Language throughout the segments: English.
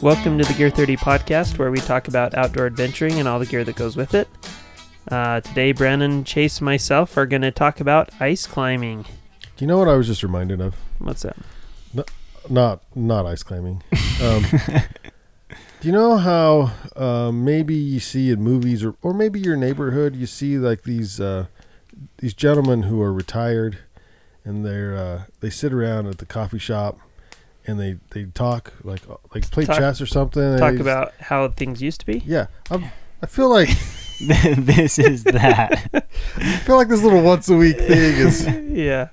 Welcome to the Gear 30 podcast, where we talk about outdoor adventuring and all the gear that goes with it. Uh, today, Brandon, Chase, and myself are going to talk about ice climbing. Do you know what I was just reminded of? What's that? Not not ice climbing. Um, do you know how uh, maybe you see in movies or, or maybe your neighborhood you see like these uh, these gentlemen who are retired and they're uh, they sit around at the coffee shop and they, they talk like like play Talk- chess or something. and Talk they just- about how things used to be. yeah. I'm, I feel like this is that. I feel like this little once a week thing is. yeah.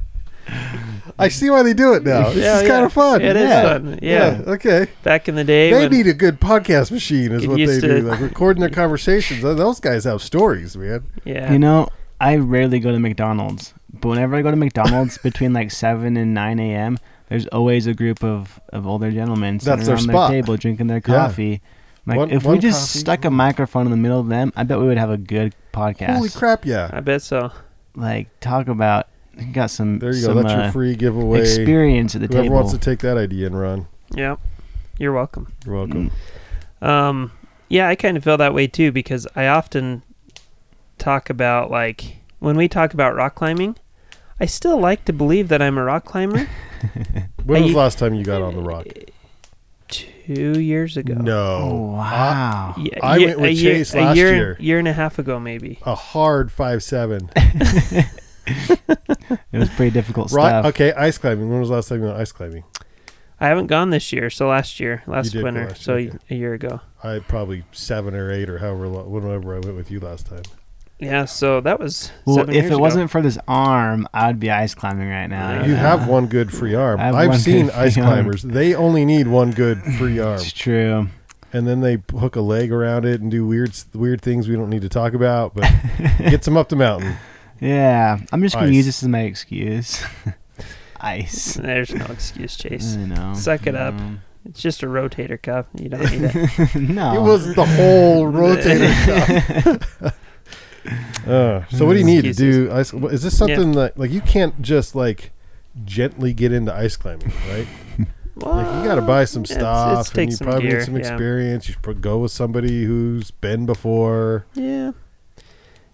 I see why they do it now. This Yeah, is yeah. kind of fun. It is Yeah. fun. Yeah. Okay. Back in the day, They need a good podcast machine, is what they used do. Like recording their conversations. Those guys have stories, man. yeah, You know, I rarely go to McDonald's, but whenever I go to McDonald's between like 7 and 9 a.m., there's always a group of, of older gentlemen sitting That's their around spot. their table drinking their Yeah. coffee. Like, One- if one we just coffee. stuck a microphone in the middle of them, I bet we would have a good podcast. Holy crap! Yeah. I bet so. Like, talk about, got some, There you go. some That's your uh, free giveaway. experience at the table. Whoever table. wants to take that idea and run, Yeah, you're welcome. you're welcome. Um, yeah, I kind of feel that way too because I often talk about like when we talk about rock climbing. I still like to believe that I'm a rock climber. When was the last time you got on the rock? Two years ago. No. Oh, wow. Yeah, I went with a year, Chase a last year, year. year and a half ago, maybe. A hard five seven. it was pretty difficult Right. stuff. Okay. Ice climbing. When was the last time you went ice climbing? I haven't gone this year, so last year, last did winter, last so okay. a year ago. I probably seven or eight or however long, whenever I went with you last time. Yeah, so that was Well, seven if years it ago. wasn't for this arm, I'd be ice climbing right now. You know? have one good free arm. I have seen ice free arm. climbers. They only need one good free arm, It's true. and then they hook a leg around it and do weird weird things we don't need to talk about. But it gets them up the mountain. Yeah, I'm just gonna Ice. use this as my excuse. Ice. There's no excuse, Chase. I know. Suck it up. Um, It's just a rotator cuff. You don't need it. no. It was the whole rotator cuff. Uh, so what do you need to do? Ice, what- is this something that like you can't just like gently get into ice climbing, right? Like you got to buy some Well, it's- stuff, it's and you some probably gear, need some yeah. experience. You should pro- go with somebody who's been before. Yeah.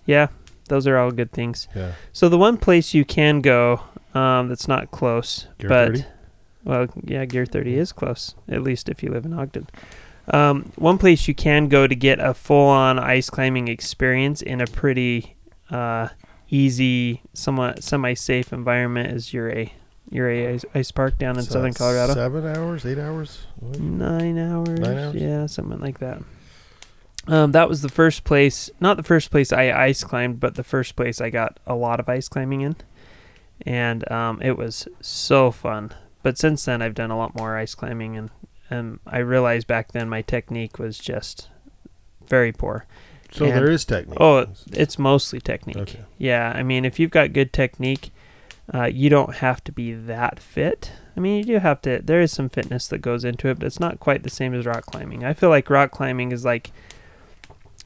Yeah, those are all good things. Yeah, So the one place you can go um, that's not close, Gear but 30? well, yeah, Gear 30 is close, at least if you live in Ogden. Um, one place you can go to get a full-on ice climbing experience in a pretty uh, easy, somewhat semi-safe environment is Ouray. Ouray Ice, Ice Park down in So southern Colorado. Seven hours, eight hours. Nine hours, Nine hours? yeah, something like that. Um, that was the first place, not the first place I ice climbed, but the first place I got a lot of ice climbing in, and um, it was so fun. But since then, I've done a lot more ice climbing, and and I realized back then my technique was just very poor. So And- there is technique. Oh, it's mostly technique. Okay. Yeah, I mean, if you've got good technique, uh, you don't have to be that fit. I mean, you do have to. There is some fitness that goes into it, but it's not quite the same as rock climbing. I feel like rock climbing is like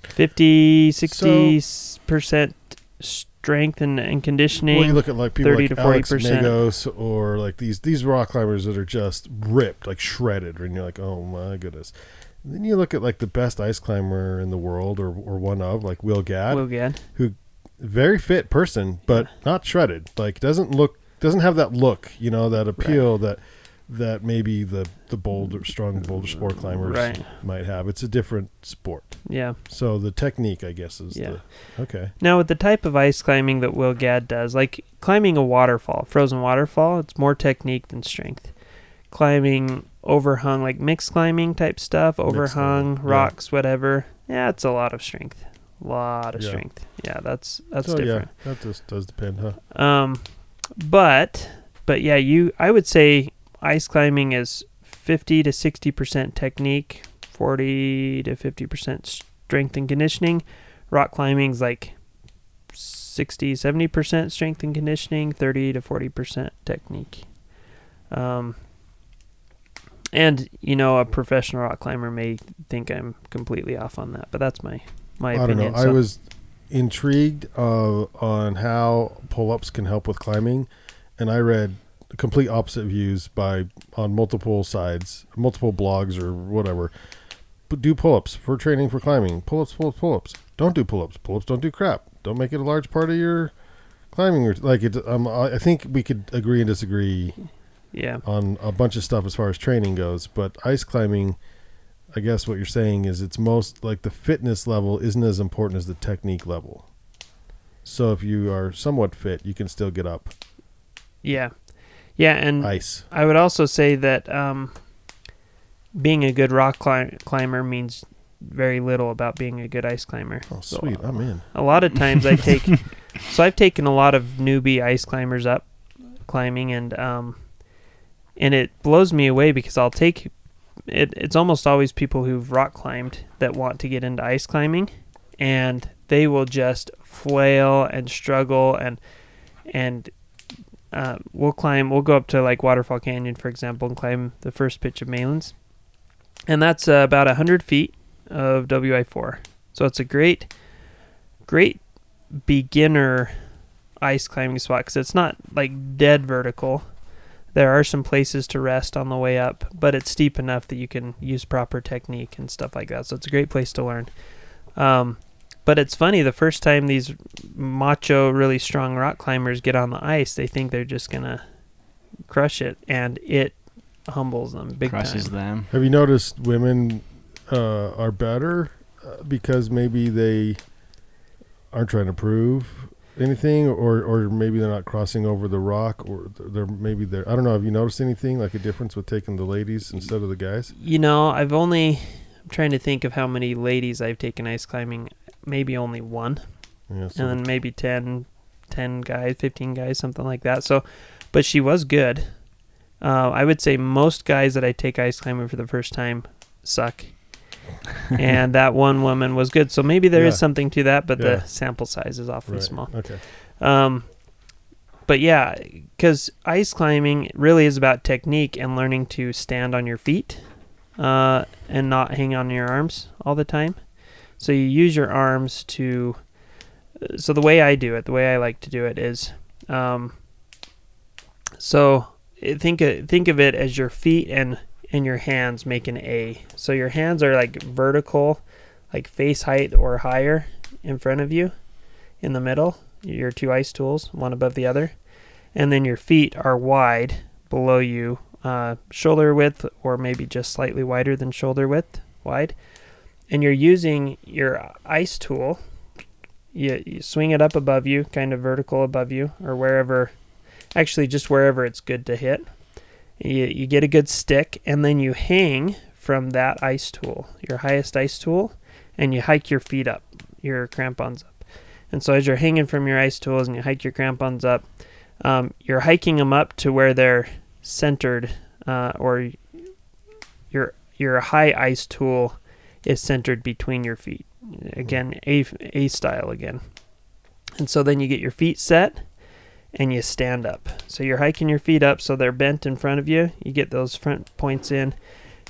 50, 60 percent strength and, and conditioning. Well, you look at like people 30 like to Alex 40%. Megos or like these these rock climbers that are just ripped, like shredded, and you're like, oh my goodness. And then you look at like the best ice climber in the world, or or one of like Will Gadd, Will Gadd. Who very fit person, but not shredded. Like doesn't look doesn't have that look, you know, that appeal that that maybe the the boulder strong boulder sport climbers Right. might have. It's a different sport. Yeah. So the technique, I guess, is Yeah. the okay. Now, with the type of ice climbing that Will Gadd does, like climbing a waterfall, frozen waterfall, it's more technique than strength. Climbing overhung, like mixed climbing type stuff, overhung, yeah. rocks, whatever. Yeah, it's a lot of strength. A lot of Yeah. strength. Yeah, that's that's so different. yeah, that just does depend, huh? Um, but but yeah, you I would say ice climbing is fifty to sixty percent technique, forty to fifty percent strength and conditioning. Rock climbing is like 60 70 percent strength and conditioning, thirty to forty percent technique. Um, and you know, a professional rock climber may think I'm completely off on that, but that's my my I don't opinion. know. I was intrigued uh, on how pull-ups can help with climbing, and I read complete opposite views by on multiple sides, multiple blogs or whatever. But do pull-ups for training for climbing. Pull-ups, pull-ups, pull-ups. Don't do pull-ups. Pull-ups don't do crap. Don't make it a large part of your climbing. Like it. Um, I I think we could agree and disagree yeah. on a bunch of stuff as far as training goes, but ice climbing, I guess what you're saying is it's most like the fitness level isn't as important as the technique level. So if you are somewhat fit, you can still get up Yeah. Yeah, and ice. I would also say that um, being a good rock cli- climber means very little about being a good ice climber. Oh, So, sweet! I'm in. A lot of times I take, so I've taken a lot of newbie ice climbers up climbing, and um, and it blows me away because I'll take it. It's almost always people who've rock climbed that want to get into ice climbing, and they will just flail and struggle and and uh, we'll climb. We'll go up to like Waterfall Canyon, for example, and climb the first pitch of Malan's, and that's uh, about hundred feet of WI four. So it's a great, great beginner ice climbing spot because it's not like dead vertical. There are some places to rest on the way up, but it's steep enough that you can use proper technique and stuff like that. So it's a great place to learn. Um, but it's funny the first time these macho, really strong rock climbers get on the ice, they think they're just gonna crush it, and it humbles them big crushes time. them. Have you noticed women uh, are better uh, because maybe they aren't trying to prove anything, or or maybe they're not crossing over the rock, or they're maybe they're. I don't know. Have you noticed anything like a difference with taking the ladies instead of the guys? You know, I've only I'm trying to think of how many ladies I've taken ice climbing. Maybe only one, Yeah. So and then maybe 10, 10 guys, fifteen guys, something like that. So, but she was good. Uh, I would say most guys that I take ice climbing for the first time suck, and that one woman was good. So maybe there is Yeah. something to that, but Yeah. the sample size is awfully right. small. Okay. Um, but yeah, because ice climbing really is about technique and learning to stand on your feet uh, and not hang on your arms all the time. So you use your arms to. So the way I do it, the way I like to do it is, um, so think of, think of it as your feet and and your hands make an A. So your hands are like vertical, like face height or higher in front of you, in the middle your two ice tools, one above the other, and then your feet are wide below you, uh, shoulder width, or maybe just slightly wider than shoulder width, wide. And you're using your ice tool. You, you swing it up above you, kind of vertical above you, or wherever, actually just wherever it's good to hit. You, you get a good stick, and then you hang from that ice tool, your highest ice tool, and you hike your feet up, your crampons up. And so as you're hanging from your ice tools and you hike your crampons up, um, you're hiking them up to where they're centered, uh, or your your high ice tool is centered between your feet. Mm-hmm. Again, a a style again. And so then you get your feet set and you stand up. So you're hiking your feet up so they're bent in front of you. You get those front points in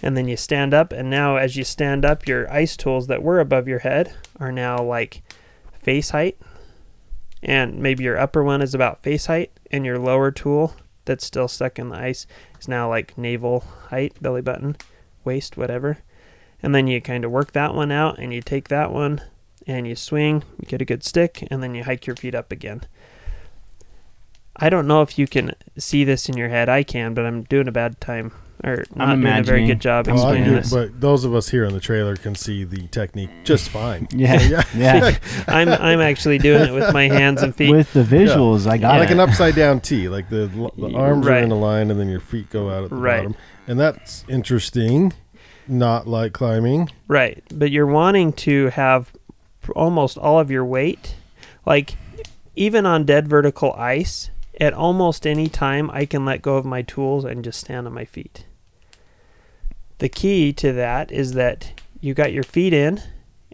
and then you stand up and now as you stand up your ice tools that were above your head are now like face height and maybe your upper one is about face height and your lower tool that's still stuck in the ice is now like navel height belly button waist whatever and then you kind of work that one out and you take that one and you swing you get a good stick and then you hike your feet up again I don't know if you can see this in your head. I can, but I'm doing a bad time or I'm not doing a very good job oh, I'm Well, explaining do, this. but those of us here in the trailer can see the technique just fine. Yeah. So, yeah. Yeah. I'm I'm actually doing it with my hands and feet. With the visuals, I got like it. an upside down T, like the, the Y- arms are in a line and then your feet go out at the Right. bottom, and that's interesting. Not like climbing. Right, but you're wanting to have almost all of your weight, like even on dead vertical ice. At almost any time, I can let go of my tools and just stand on my feet. The key to that is that you got your feet in,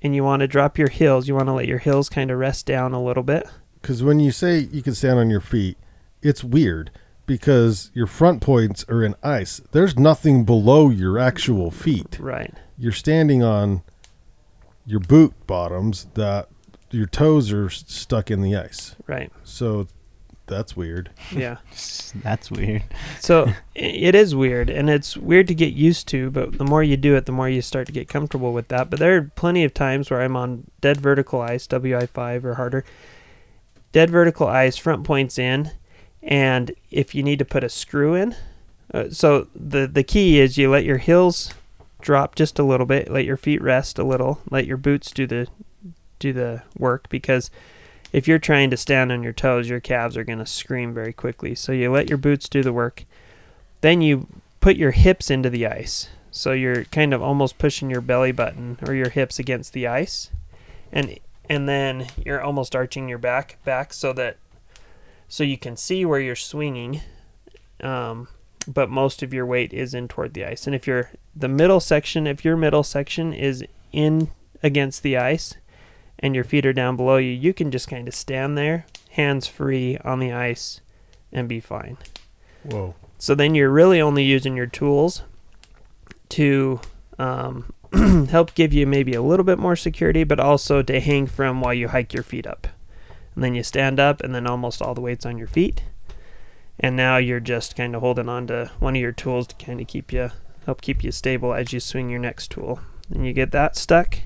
and you want to drop your heels. You want to let your heels kind of rest down a little bit. Because when you say you can stand on your feet, it's weird because your front points are in ice. There's nothing below your actual feet. Right. You're standing on your boot bottoms that your toes are s- stuck in the ice. Right. So that's weird. Yeah. That's weird. So it is weird, and it's weird to get used to. But the more you do it, the more you start to get comfortable with that. But there are plenty of times where I'm on dead vertical ice, WI five or harder, dead vertical ice, front points in, and if you need to put a screw in, uh, so the the key is you let your heels drop just a little bit, let your feet rest a little, let your boots do the do the work because if you're trying to stand on your toes, your calves are going to scream very quickly. So you let your boots do the work. Then you put your hips into the ice. So you're kind of almost pushing your belly button or your hips against the ice. And and then you're almost arching your back back so that so you can see where you're swinging. Um, but most of your weight is in toward the ice. And if you're the middle section, if your middle section is in against the ice and your feet are down below you, you can just kind of stand there, hands free on the ice, and be fine. Whoa. So then you're really only using your tools to um, help give you maybe a little bit more security, but also to hang from while you hike your feet up. And then you stand up, and then almost all the weight's on your feet. And now you're just kind of holding on to one of your tools to kind of keep you help keep you stable as you swing your next tool. And you get that stuck,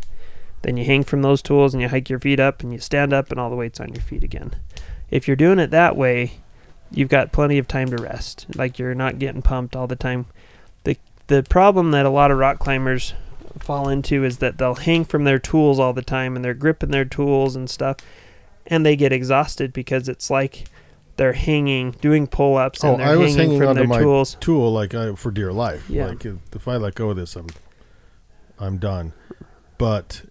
then you hang from those tools and you hike your feet up and you stand up and all the weight's on your feet again. If you're doing it that way, you've got plenty of time to rest. Like you're not getting pumped all the time. The the problem that a lot of rock climbers fall into is that they'll hang from their tools all the time and they're gripping their tools and stuff and they get exhausted because it's like they're hanging doing pull-ups and Oh, they're I was hanging hanging from their my tools. tool like I, for dear life. Yeah. Like if, if I let go of this, I'm I'm done. But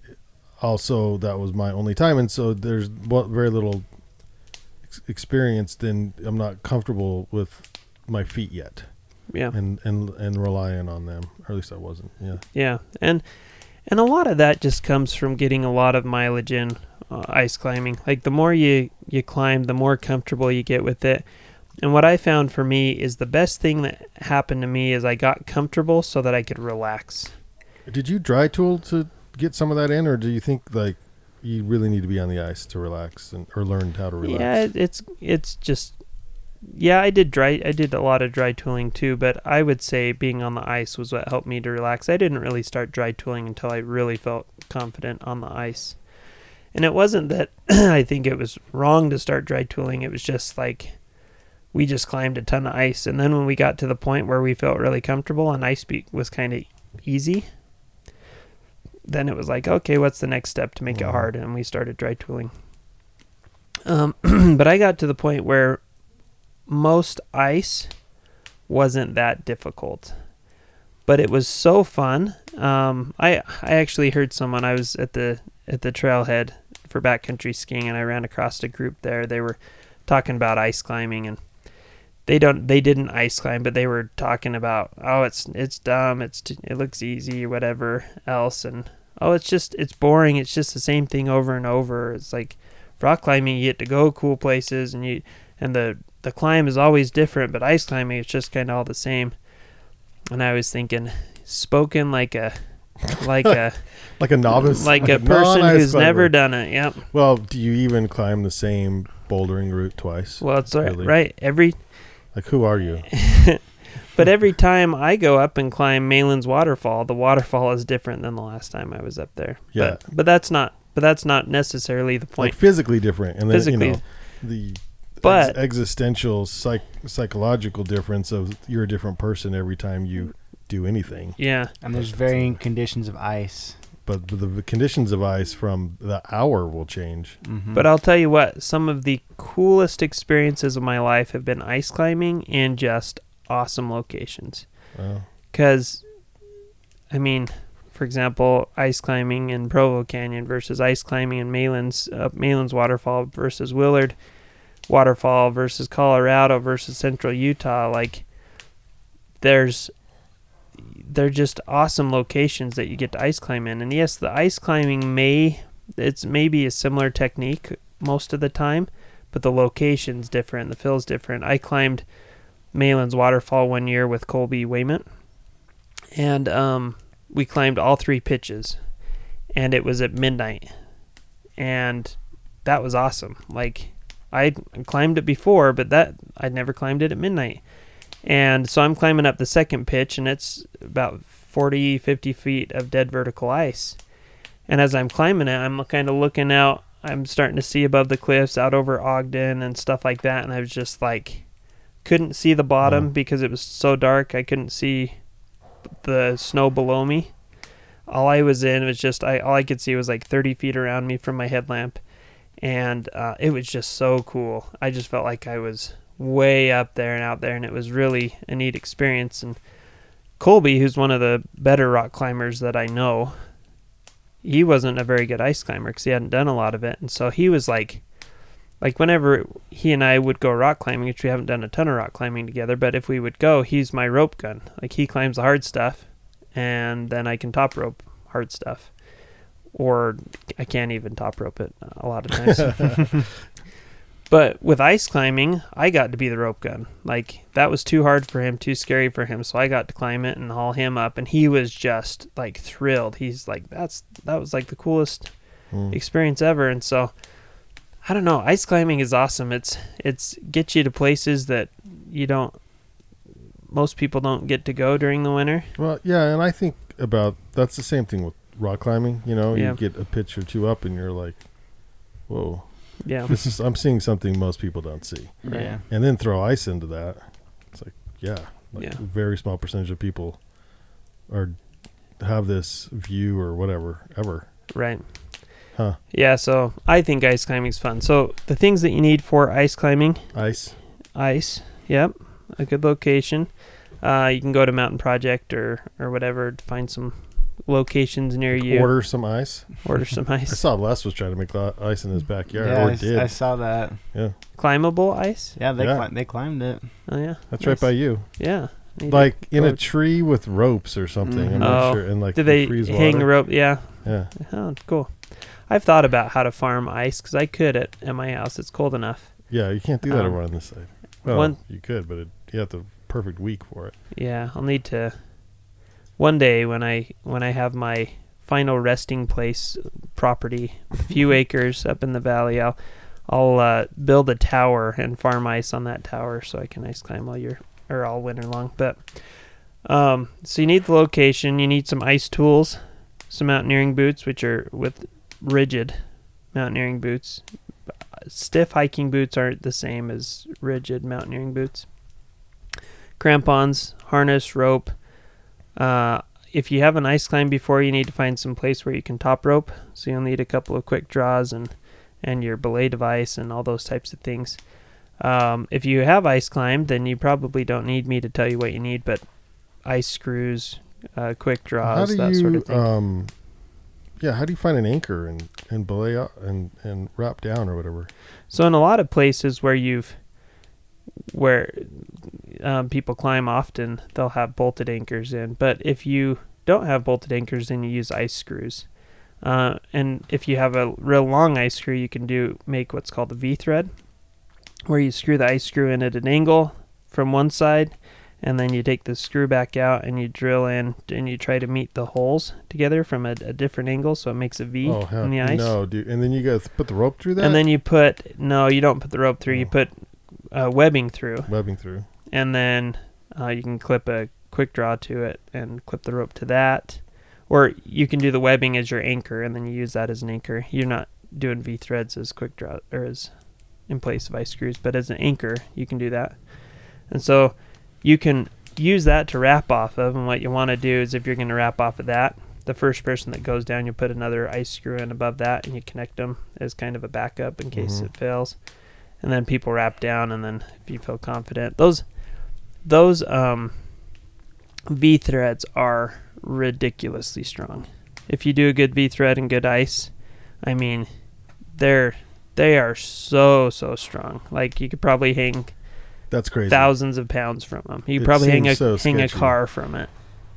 also that was my only time, and so there's very little ex- experience. Then I'm not comfortable with my feet yet, Yeah. and and and relying on them. Or at least I wasn't. Yeah. Yeah, and and a lot of that just comes from getting a lot of mileage in uh, ice climbing. Like the more you you climb, the more comfortable you get with it. And what I found for me is the best thing that happened to me is I got comfortable so that I could relax. Did you dry tool to get some of that in, or do you think like you really need to be on the ice to relax and or learn how to relax? Yeah, it's it's just yeah, I did dry I did a lot of dry tooling too, but I would say being on the ice was what helped me to relax. I didn't really start dry tooling until I really felt confident on the ice. And it wasn't that I think it was wrong to start dry tooling, it was just like we just climbed a ton of ice and then when we got to the point where we felt really comfortable and ice be- was kind of easy, then it was like, okay, what's the next step to make it Mhm. hard? And we started dry tooling. Um, but I got to the point where most ice wasn't that difficult, but it was so fun. Um, I I actually heard someone. I was at the at the trailhead for backcountry skiing, and I ran across a group there. They were talking about ice climbing, and they don't they didn't ice climb, but they were talking about oh it's it's dumb, it's t- it looks easy, whatever else, and oh it's just it's boring. It's just the same thing over and over. It's like rock climbing, you get to go cool places, and you and the the climb is always different, but ice climbing it's just kind of all the same. And I was thinking, spoken like a like a like a novice, like a person non-ice who's climber. never done it. Yep. Well, do you even climb the same bouldering route twice? Well, it's right, Really? right. Every Like, who are you? but every time I go up and climb Malan's waterfall, the waterfall is different than the last time I was up there. Yeah. But but that's not but that's not necessarily the point. Like physically different, and then Physically. you know the But existential psych, psychological difference of you're a different person every time you do anything. yeah, And there's varying conditions of ice. But the, the conditions of ice from the hour will change. Mm-hmm. But I'll tell you what, some of the coolest experiences of my life have been ice climbing and just awesome locations. Well, Because, I mean, for example, ice climbing in Provo Canyon versus ice climbing in Malan's, uh, Malan's Waterfall versus Willard Waterfall versus Colorado versus Central Utah. Like, there's they're just awesome locations that you get to ice climb in. And yes, the ice climbing may it's maybe a similar technique most of the time, but the location's different, the fill's different. I climbed Malan's waterfall one year with Colby Wayment, and um, we climbed all three pitches, and it was at midnight, and that was awesome. Like I climbed it before, but that I'd never climbed it at midnight. And so I'm climbing up the second pitch, and it's about 40, 50 feet of dead vertical ice. And as I'm climbing it, I'm kind of looking out. I'm starting to see above the cliffs out over Ogden and stuff like that. And I was just like, couldn't see the bottom Mm. because it was so dark. I couldn't see the snow below me. All I was in was just, I all I could see was like 30 feet around me from my headlamp. And uh, it was just so cool. I just felt like I was way up there and out there, and it was really a neat experience. And Colby, who's one of the better rock climbers that I know, he wasn't a very good ice climber because he hadn't done a lot of it, and so he was like, like whenever he and I would go rock climbing, which we haven't done a ton of rock climbing together, but if we would go, he's my rope gun. Like he climbs the hard stuff, and then I can top rope hard stuff, or I can't even top rope it a lot of times. But with ice climbing, I got to be the rope gun. Like that was too hard for him, too scary for him. So I got to climb it and haul him up, and he was just like thrilled. He's like, "That's that was like the coolest mm. experience ever." And so, I don't know. Ice climbing is awesome. It's it's gets you to places that you don't. Most people don't get to go during the winter. Well, yeah, and I think about that's the same thing with rock climbing. You know, Yeah. you get a pitch or two up, and you're like, "Whoa, Yeah, this is I'm seeing something most people don't see." Right. Yeah. And then throw ice into that. It's like, yeah, like Yeah. a very small percentage of people are have this view or whatever ever. right. Huh? Yeah, so I think ice climbing is fun. So the things that you need for ice climbing Ice. Ice. Yep. A good location. Uh, you can go to Mountain Project or, or whatever to find some locations near you. Order some ice. Order some ice. I saw Les was trying to make li- ice in his backyard, Yeah, or I, s- did. I saw that. yeah, Climbable ice? Yeah, they Yeah. Cli- they climbed it. Oh, yeah. that's Nice. right by you. Yeah. Need to Like in go- a tree with ropes or something. I'm not Oh. sure. And like Did they freeze hang water. rope? Yeah. Yeah. Oh, cool. I've thought about how to farm ice because I could at, at my house. It's cold enough. Yeah, you can't do that Um, over on this side. Well, one- you could, but it, you have the perfect week for it. Yeah, I'll need to one day when I when I have my final resting place property, a few acres up in the valley, I'll I'll uh, build a tower and farm ice on that tower so I can ice climb all year or all winter long. But um, so you need the location, you need some ice tools, some mountaineering boots, which are with rigid mountaineering boots. Stiff hiking boots aren't the same as rigid mountaineering boots crampons, harness, rope. Uh, if you have an ice climb before, you need to find some place where you can top rope. So you'll need a couple of quick draws and and your belay device and all those types of things. Um, if you have ice climbed, then you probably don't need me to tell you what you need, but ice screws, uh, quick draws, that you, sort of thing. um, yeah, how do you find an anchor and and belay and and rap down or whatever? So in a lot of places where you've where um, people climb often, they'll have bolted anchors in. But if you don't have bolted anchors, then you use ice screws. Uh, and if you have a real long ice screw, you can do make what's called a V thread, where you screw the ice screw in at an angle from one side, and then you take the screw back out and you drill in and you try to meet the holes together from a, a different angle, so it makes a V oh in the ice. no, dude! And then you got to put the rope through that. And then you put no, you don't put the rope through. You Oh. put uh, webbing through, webbing through. and then uh, you can clip a quick draw to it and clip the rope to that, or you can do the webbing as your anchor, and then you use that as an anchor. You're not doing V threads as quick draw or as in place of ice screws, but as an anchor, you can do that. And so you can use that to rap off of. And what you want to do is if you're going to rap off of that, the first person that goes down, you put another ice screw in above that and you connect them as kind of a backup in case Mhm. it fails. And then people rap down, and then if you feel confident, those those um, V threads are ridiculously strong. If you do a good V thread and good ice, I mean, they're they are so so strong. Like you could probably hang That's crazy. thousands of pounds from them. You It could probably hang a so hang a car from it.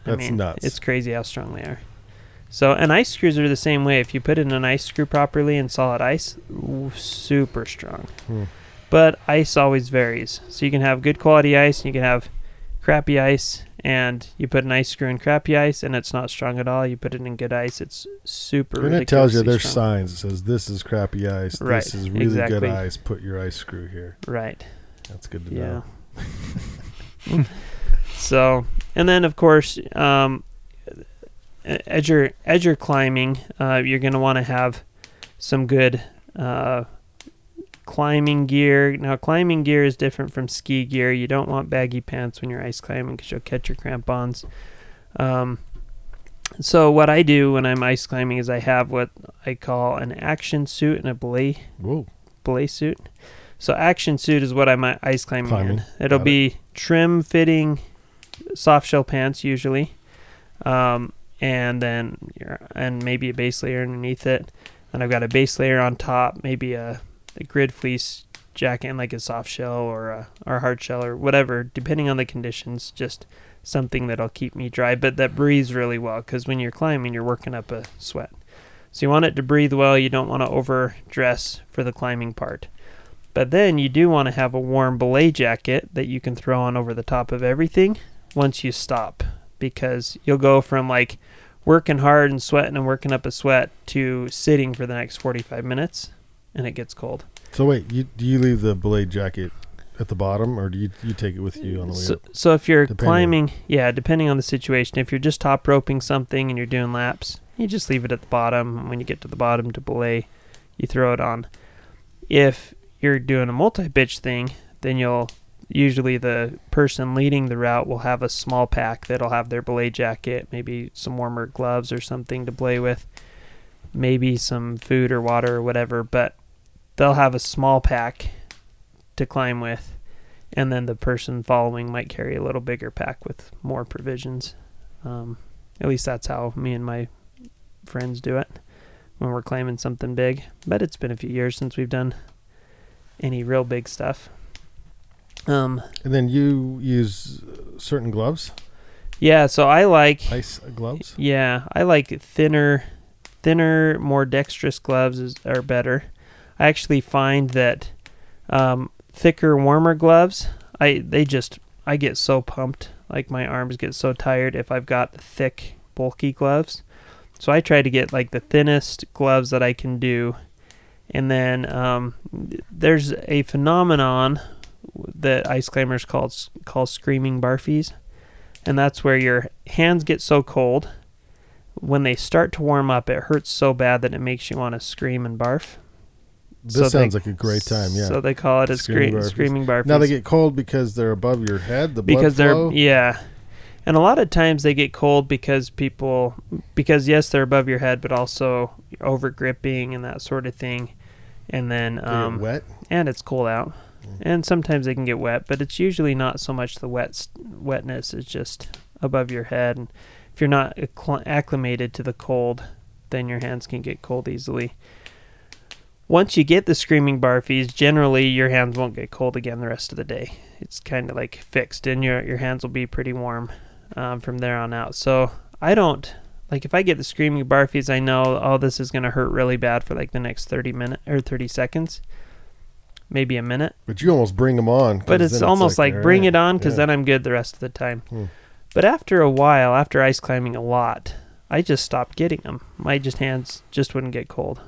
I mean, nuts. It's crazy how strong they are. So, and ice screws are the same way. If you put in an ice screw properly in solid ice, ooh, super strong. Hmm. But ice always varies. So you can have good quality ice, and you can have crappy ice. And you put an ice screw in crappy ice, and it's not strong at all. You put it in good ice, it's super. and it tells you there's strong. signs. It says this is crappy ice. Right, This is really exactly. good ice. Put your ice screw here. Right. That's good to Yeah. know. so, and then of course, um, as you're as you're climbing, uh, you're going to want to have some good uh, climbing gear. Now, climbing gear is different from ski gear. You don't want baggy pants when you're ice climbing because you'll catch your crampons. Um, so, what I do when I'm ice climbing is I have what I call an action suit and a belay Whoa. belay suit. So action suit is what I'm ice climbing, Climbing. in. It'll Got it. be trim fitting soft shell pants usually. Um, and then and maybe a base layer underneath it. And I've got a base layer on top, maybe a, a grid fleece jacket and like a soft shell or a or hard shell or whatever, depending on the conditions. Just something that'll keep me dry, but that breathes really well because when you're climbing, you're working up a sweat. So you want it to breathe well. You don't want to overdress for the climbing part. But then you do want to have a warm belay jacket that you can throw on over the top of everything once you stop because you'll go from like working hard and sweating and working up a sweat to sitting for the next 45 minutes and it gets cold. So wait, you do you leave the belay jacket at the bottom, or do you you take it with you on the way So, up? so if you're Depending. climbing, yeah, depending on the situation, if you're just top roping something and you're doing laps, you just leave it at the bottom. When you get to the bottom to belay, you throw it on. If you're doing a multi-pitch thing, then you'll usually the person leading the route will have a small pack that'll have their belay jacket, maybe some warmer gloves or something to play with, maybe some food or water or whatever, but they'll have a small pack to climb with and then the person following might carry a little bigger pack with more provisions. Um, at least that's how me and my friends do it when we're claiming something big. But it's been a few years since we've done any real big stuff. Um, And then you use certain gloves, yeah, so I like ice gloves. Yeah, I like thinner, thinner, more dexterous gloves is, are better. I actually find that um, thicker, warmer gloves, I they just I get so pumped, like my arms get so tired if I've got thick, bulky gloves. So I try to get like the thinnest gloves that I can do, and then um, there's a phenomenon that ice climbers call call screaming barfies, and that's where your hands get so cold when they start to warm up, it hurts so bad that it makes you want to scream and barf. This So they- sounds like a great time. Yeah. So they call it a Screaming scream, barfies. screaming barfies. now they get cold because they're above your head. The because flow. they're yeah, and a lot of times they get cold because people because yes they're above your head, but also over gripping and that sort of thing, and then um wet. and it's cold out. And sometimes they can get wet, but it's usually not so much the wet wetness; it's just above your head, and if you're not acclimated to the cold, then your hands can get cold easily. Once you get the screaming barfies, generally your hands won't get cold again the rest of the day. It's kind of like fixed, and your your hands will be pretty warm um, from there on out. So I don't like if I get the screaming barfies, I know oh this is gonna hurt really bad for like the next thirty minute or thirty seconds, maybe a minute. But you almost bring them on. But it's almost like, all bring right, it on because yeah. then I'm good the rest of the time. Hmm. But after a while, after ice climbing a lot, I just stopped getting them. My just hands just wouldn't get cold.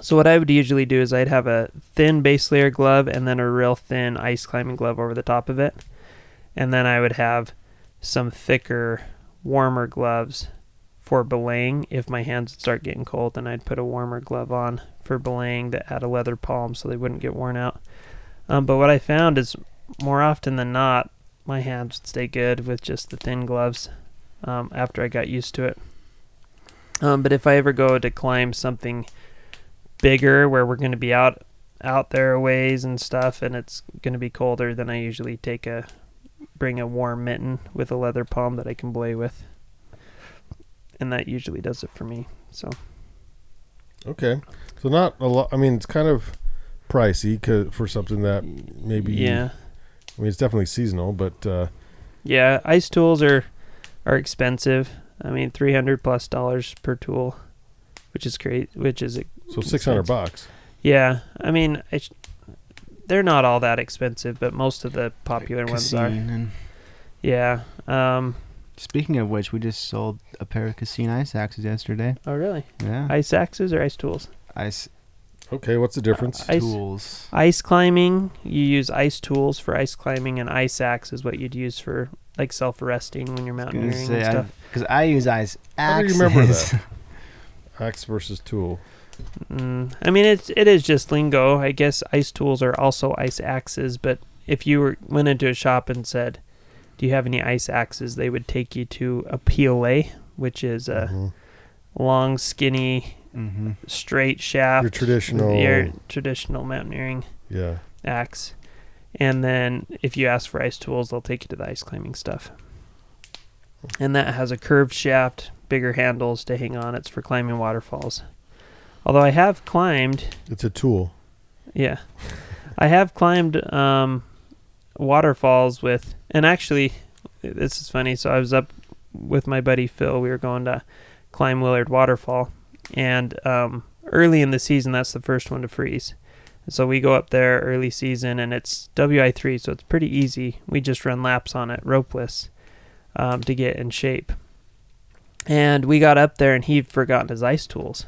So what I would usually do is I'd have a thin base layer glove and then a real thin ice climbing glove over the top of it, and then I would have some thicker, warmer gloves for belaying. If my hands would start getting cold, then I'd put a warmer glove on for belaying that had a leather palm so they wouldn't get worn out. Um, but what I found is more often than not, my hands would stay good with just the thin gloves um, after I got used to it. Um, but if I ever go to climb something bigger where we're going to be out out there a ways and stuff and it's going to be colder, then I usually take a bring a warm mitten with a leather palm that I can belay with. And that usually does it for me. So Okay. So not a lot. I mean, it's kind of pricey 'cause- for something that maybe. yeah. I mean, it's definitely seasonal, but uh, Yeah, ice tools are are expensive. I mean, 300 plus dollars per tool, which is great, which is so six hundred bucks. Yeah, I mean, I sh- they're not all that expensive, but most of the popular ones are. And- Yeah. Um. Speaking of which, we just sold a pair of Cassin ice axes yesterday. Oh, really? Yeah. Ice axes or ice tools? ice Okay, what's the difference? Ice- tools. Ice climbing, you use ice tools for ice climbing, and ice axe is what you'd use for like self-arresting when you're mountaineering and stuff. because I, use ice How do axes. you remember that? Axe versus tool. Mm, I mean, it's it is just lingo. I guess ice tools are also ice axes, but if you were went into a shop and said, "Do you have any ice axes?" they would take you to a piolet, which is a Mhm. long, skinny, mm-hmm. straight shaft. Your traditional. your traditional mountaineering Yeah. axe. And then if you ask for ice tools, they'll take you to the ice climbing stuff. And that has a curved shaft, bigger handles to hang on. It's for climbing waterfalls. Although I have climbed, It's a tool. yeah, I have climbed um, waterfalls with, and actually, this is funny. So I was up with my buddy Phil. We were going to climb Willard Waterfall, and um, early in the season, that's the first one to freeze. So we go up there early season, and it's WI3, so it's pretty easy. We just run laps on it, ropeless, um, to get in shape. And we got up there, and he'd forgotten his ice tools.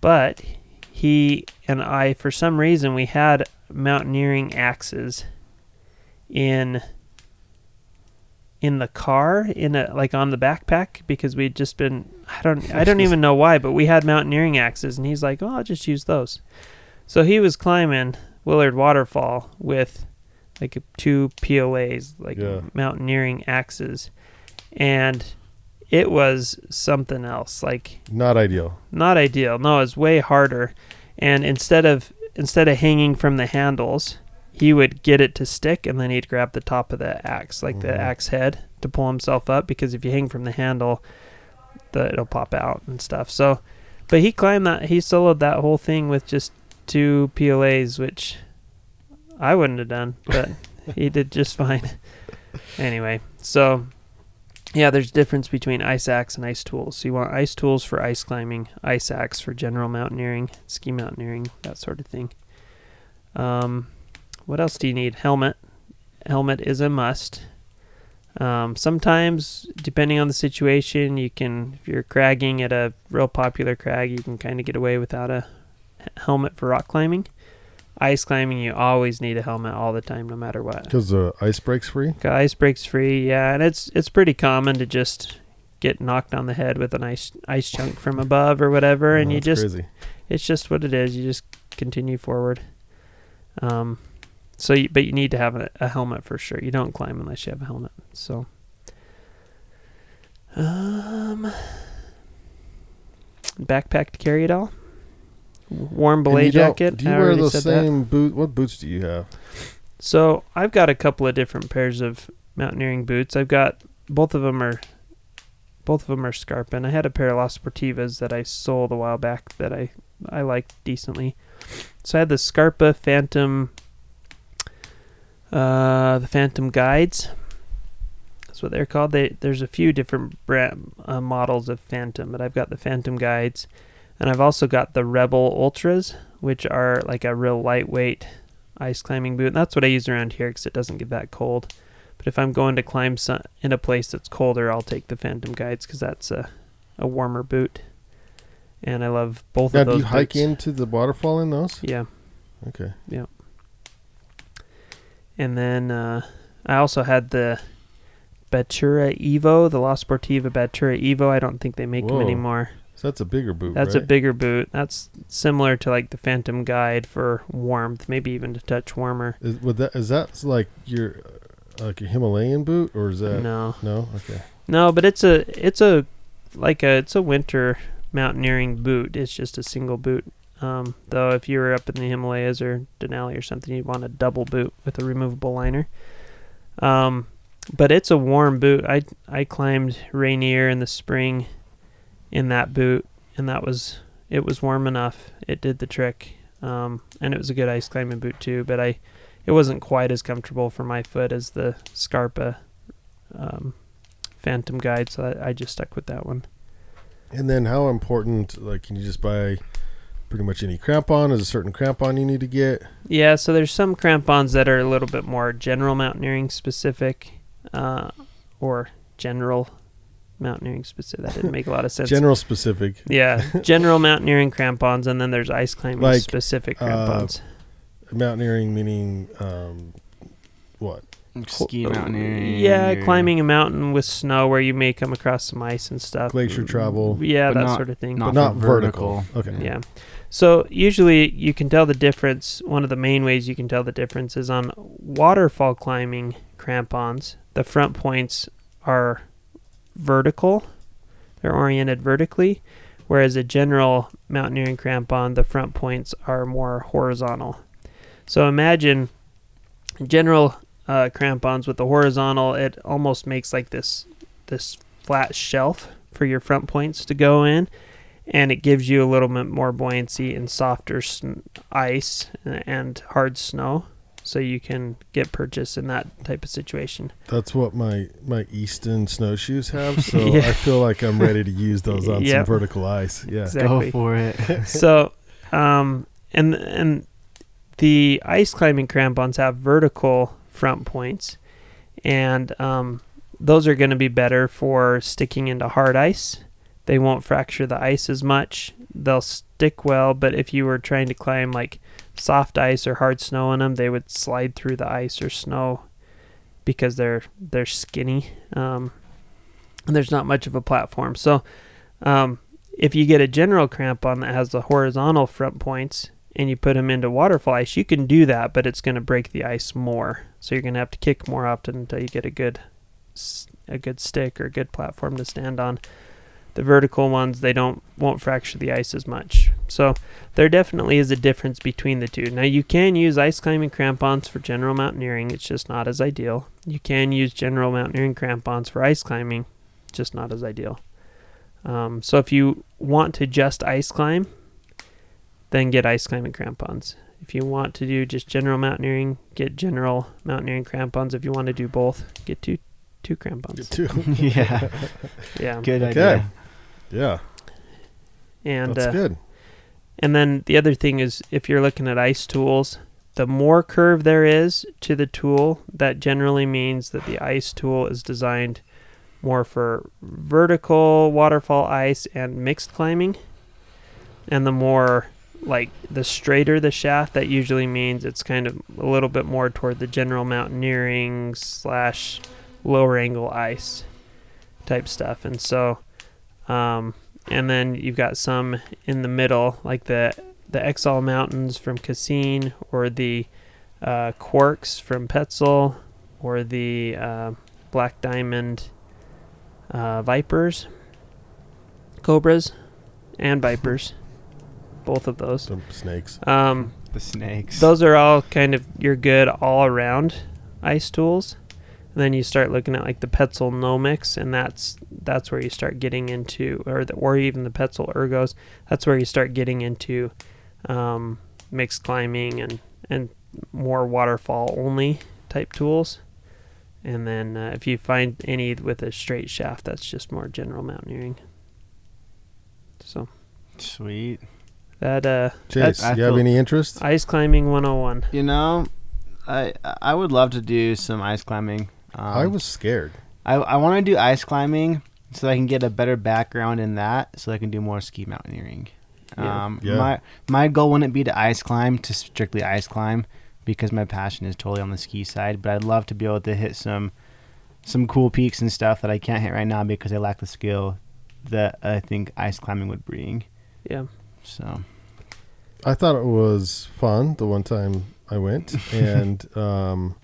But he and I, for some reason, we had mountaineering axes in in the car in a like on the backpack because we'd just been I don't I don't even know why but we had mountaineering axes and he's like oh I'll just use those so he was climbing Willard Waterfall with like two piolets like Yeah. mountaineering axes and it was something else like Not ideal. not ideal. No, it's way harder. And instead of instead of hanging from the handles, he would get it to stick and then he'd grab the top of the axe, like the Mhm. axe head, to pull himself up because if you hang from the handle, the it'll pop out and stuff. So, but he climbed that he soloed that whole thing with just two piolets, which I wouldn't have done, but he did just fine. Anyway, so yeah, there's difference between ice axe and ice tools. So you want ice tools for ice climbing, ice axe for general mountaineering, ski mountaineering, that sort of thing. Um, what else do you need? Helmet. Helmet is a must. Um, sometimes, depending on the situation, you can, if you're cragging at a real popular crag, you can kind of get away without a helmet for rock climbing. Ice climbing, you always need a helmet all the time, no matter what. Because the ice breaks free. Ice breaks free, yeah, and it's it's pretty common to just get knocked on the head with an ice ice chunk from above or whatever, and Oh, you just crazy. it's just what it is. You just continue forward. Um, so you, but you need to have a, a helmet for sure. You don't climb unless you have a helmet. So, um, backpack to carry it all. Warm belay jacket. Do you I wear the said that. same boot? What boots do you have? So I've got a couple of different pairs of mountaineering boots. I've got both of them are both of them are Scarpin. I had a pair of La Sportivas that I sold a while back that I I liked decently. So I had the Scarpa Phantom uh the Phantom Guides. That's what they're called. They there's a few different brand, uh, models of Phantom, but I've got the Phantom Guides and I've also got the Rebel Ultras, which are like a real lightweight ice climbing boot. And that's what I use around here because it doesn't get that cold. But if I'm going to climb some, in a place that's colder, I'll take the Phantom Guides because that's a, a warmer boot. And I love both Now, of do those. you hike into the waterfall in those? Yeah. Okay. And then uh, I also had the Batura Evo, the La Sportiva Batura Evo. I don't think they make them anymore. So that's a bigger boot. That's a bigger boot. That's similar to like the Phantom Guide for warmth, maybe even a touch warmer. Is, would that is that like your uh, like a Himalayan boot or is that No, no? Okay. no, but it's a it's a like a it's a winter mountaineering boot. It's just a single boot. Um, though if you were up in the Himalayas or Denali or something, you'd want a double boot with a removable liner. Um, but it's a warm boot. I I climbed Rainier in the spring in that boot, and that was it was warm enough. It did the trick, um, and it was a good ice climbing boot too. But I, it wasn't quite as comfortable for my foot as the Scarpa um, Phantom Guide, so I, I just stuck with that one. And then how important? Like, can you just buy pretty much any crampon? Is a certain crampon you need to get? Yeah, so there's some crampons that are a little bit more general mountaineering specific, uh, or general mountaineering specific. That didn't make a lot of sense. General specific. yeah, general mountaineering crampons, and then there's ice climbing Like, specific uh, crampons. Mountaineering meaning um, what? Ski mountaineering. Yeah, climbing a mountain with snow where you may come across some ice and stuff. Glacier travel. Yeah, But that not- sort of thing. not Not for vertical. Okay. Yeah. So usually you can tell the difference. One of the main ways you can tell the difference is on waterfall climbing crampons. The front points are vertical, they're oriented vertically, whereas a general mountaineering crampon, the front points are more horizontal. So imagine general uh, crampons with the horizontal, it almost makes like this this flat shelf for your front points to go in and it gives you a little bit more buoyancy in softer sn- ice and hard snow so you can get purchase in that type of situation That's what my my Easton snowshoes have. So Yeah. I feel like I'm ready to use those on some vertical ice. Yeah. exactly Go for it. so um and and the ice climbing crampons have vertical front points and um those are going to be better for sticking into hard ice they won't fracture the ice as much they'll stick well but if you were trying to climb like soft ice or hard snow on them they would slide through the ice or snow because they're they're skinny um, and there's not much of a platform so um, if you get a general crampon that has the horizontal front points and you put them into waterfall ice, you can do that, but it's going to break the ice more. So you're going to have to kick more often until you get a good a good stick or a good platform to stand on. The vertical ones they don't won't fracture the ice as much. So there definitely is a difference between the two. Now you can use ice climbing crampons for general mountaineering, it's just not as ideal. You can use general mountaineering crampons for ice climbing, just not as ideal. Um, so if you want to just ice climb, then get ice climbing crampons. If you want to do just general mountaineering, get general mountaineering crampons. If you want to do both, get two two crampons. Too. yeah. Yeah, Good Okay. Yeah. and That's uh, good. And then the other thing is if you're looking at ice tools, the more curve there is to the tool, that generally means that the ice tool is designed more for vertical waterfall ice and mixed climbing. And the more like the straighter the shaft, that usually means it's kind of a little bit more toward the general mountaineering slash lower angle ice type stuff. And so um, and then you've got some in the middle, like the the X-All Mountains from Cassin, or the uh, Quarks from Petzl, or the uh, Black Diamond uh, Vipers, Cobras, and Vipers, both of those. Some snakes. Um, The snakes. those are all kind of your good all around ice tools. And then you start looking at like the Petzl Nomics, and that's that's where you start getting into, or the, or even the Petzl Ergos. That's where you start getting into um, mixed climbing and and more waterfall only type tools. And then uh, if you find any with a straight shaft, that's just more general mountaineering. So Sweet. that uh, Chase, I you have any interest? ice climbing 101. You know, I I would love to do some ice climbing. Um, I was scared. I, I want to do ice climbing so I can get a better background in that, so I can do more ski mountaineering. Yeah. Um, Yeah. My my goal wouldn't be to ice climb to strictly ice climb because my passion is totally on the ski side. But I'd love to be able to hit some some cool peaks and stuff that I can't hit right now because I lack the skill that I think ice climbing would bring. Yeah. So I thought it was fun the one time I went, and um,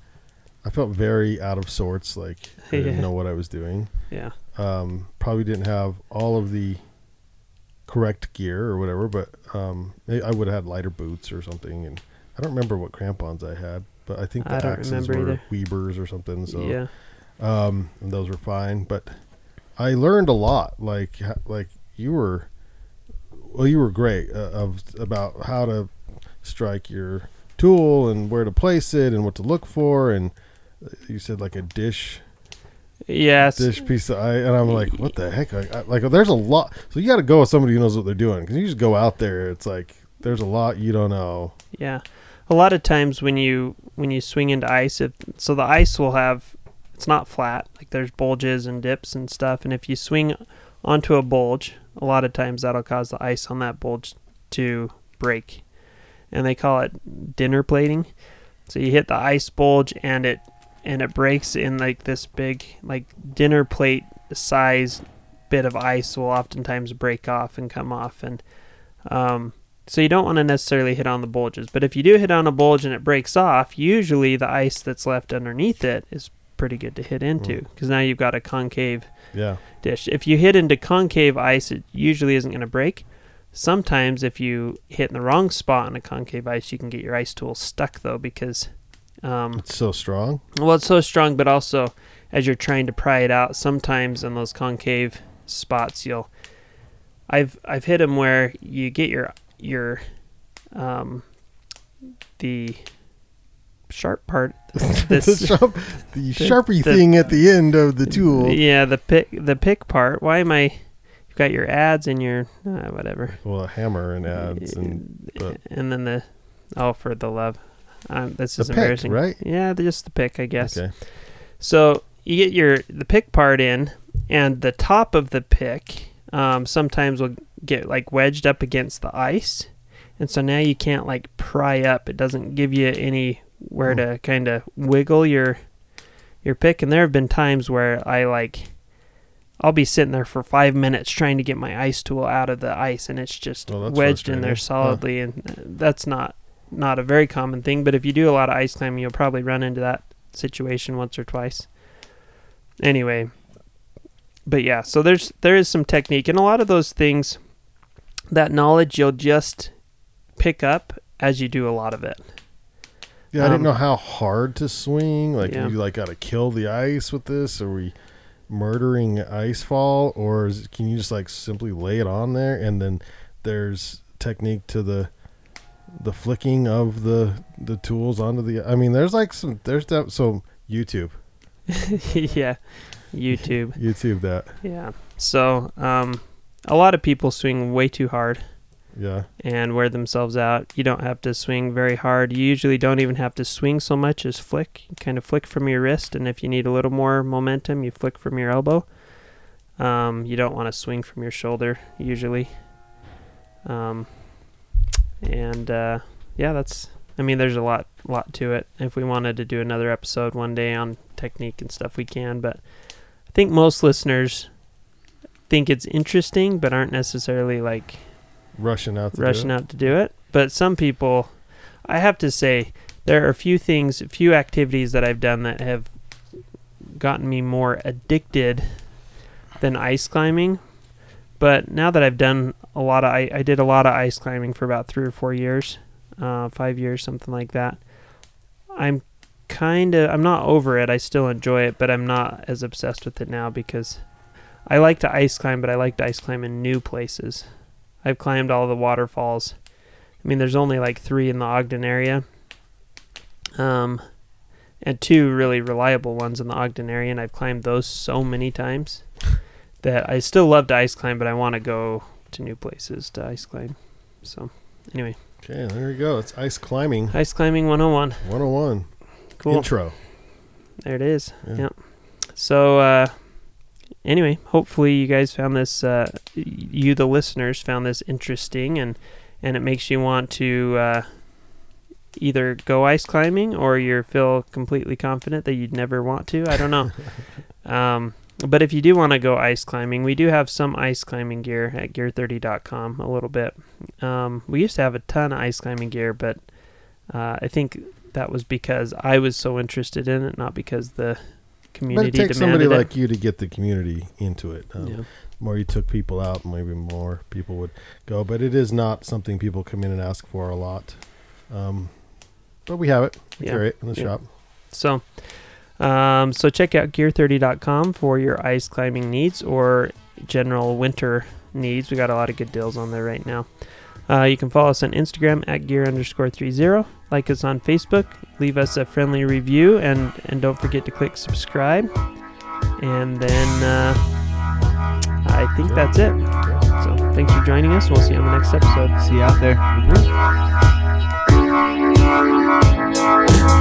I felt very out of sorts. Like I didn't Yeah. know what I was doing. Yeah. Um, probably didn't have all of the correct gear or whatever, but um, I I would have had lighter boots or something. And I don't remember what crampons I had, but I think the I axes were either. Weber's or something. So yeah. um, and those were fine. But I learned a lot. Like like you were, well, you were great uh, of about how to strike your tool and where to place it and what to look for. And you said like a dish Yes. dish piece of I and I'm like, what the heck? Like, I, like there's a lot. So you got to go with somebody who knows what they're doing because you just go out there. It's like there's a lot you don't know. Yeah, a lot of times when you when you swing into ice, if, so the ice will have it's not flat. Like there's bulges and dips and stuff, and if you swing onto a bulge, a lot of times that'll cause the ice on that bulge to break, and they call it dinner plating. So you hit the ice bulge and it and it breaks in like this big like dinner plate size bit of ice will oftentimes break off and come off and um, so you don't want to necessarily hit on the bulges, but if you do hit on a bulge and it breaks off, usually the ice that's left underneath it is pretty good to hit into Mm. because now you've got a concave Yeah. dish. If you hit into concave ice, it usually isn't going to break. Sometimes if you hit in the wrong spot on a concave ice, you can get your ice tool stuck though because um, It's so strong. well, it's so strong, but also as you're trying to pry it out, sometimes in those concave spots, you'll. I've I've hit them where you get your your, um, the sharp part. the, sharp, the sharpie the- thing at the end of the tool. yeah, the pick the pick part. Why am I? You've got your adze and your uh, whatever. Well, a hammer and adze and but- and then the oh for the love. Um, this the is pick, embarrassing. right? Yeah, just the pick, I guess. Okay. So you get your the pick part in, and the top of the pick um, sometimes will get like wedged up against the ice, and so now you can't like pry up. It doesn't give you anywhere Hmm. to kind of wiggle your your pick. And there have been times where I like I'll be sitting there for five minutes trying to get my ice tool out of the ice, and it's just that's wedged in there frustrating. Huh. solidly, and uh, that's not not a very common thing. But if you do a lot of ice climbing, you'll probably run into that situation once or twice. Anyway, but yeah, so there's there is some technique, and a lot of those things, that knowledge you'll just pick up as you do a lot of it. Yeah, I didn't Um, know how hard to swing. Like, yeah. you like got to kill the ice with this? Are we murdering ice fall, or is, can you just like simply lay it on there and then there's technique to the the flicking of the the tools onto the? I mean, there's like some there's that so YouTube yeah, YouTube. YouTube that Yeah. So, um, a lot of people swing way too hard yeah and wear themselves out. You don't have to swing very hard. You usually don't even have to swing so much as flick. You kind of flick from your wrist, and if you need a little more momentum, you flick from your elbow. Um, you don't want to swing from your shoulder usually. Um, and uh, yeah, that's. I mean, there's a lot, lot to it. If we wanted to do another episode one day on technique and stuff, we can. But I think most listeners think it's interesting, but aren't necessarily like rushing out to do rushing it. out to do it. But some people, I have to say, there are a few things, a few activities that I've done that have gotten me more addicted than ice climbing. But now that I've done a lot of, I, I did a lot of ice climbing for about three or four years, uh, five years, something like that. I'm kind of, I'm not over it. I still enjoy it, but I'm not as obsessed with it now because I like to ice climb, but I like to ice climb in new places. I've climbed all the waterfalls. I mean, there's only like three in the Ogden area, um, and two really reliable ones in the Ogden area, and I've climbed those so many times that I still love to ice climb, but I want to go to new places to ice climb. So, anyway, Okay, there you go. It's ice climbing ice climbing 101. 101 Cool. intro. There it is. Yeah. Yep. So, uh, anyway, hopefully you guys found this, uh, you the listeners found this interesting and, and it makes you want to, uh, either go ice climbing or you feel completely confident that you'd never want to. I don't know. um, but if you do want to go ice climbing, we do have some ice climbing gear at gear30.com a little bit. Um, we used to have a ton of ice climbing gear, but uh, I think that was because I was so interested in it, not because the But community it takes somebody it. like you to get the community into it. Um, yeah. more you took people out, maybe more people would go. But it is not something people come in and ask for a lot. Um, but we have it. We Yeah. carry it in the Yeah. shop. So, um, so check out gear30.com for your ice climbing needs or general winter needs. We got a lot of good deals on there right now. Uh, you can follow us on Instagram at gear underscore three zero. Like us on Facebook. Leave us a friendly review and and don't forget to click subscribe. And then uh, I think that's it. So thanks for joining us. We'll see you on the next episode. See you out there.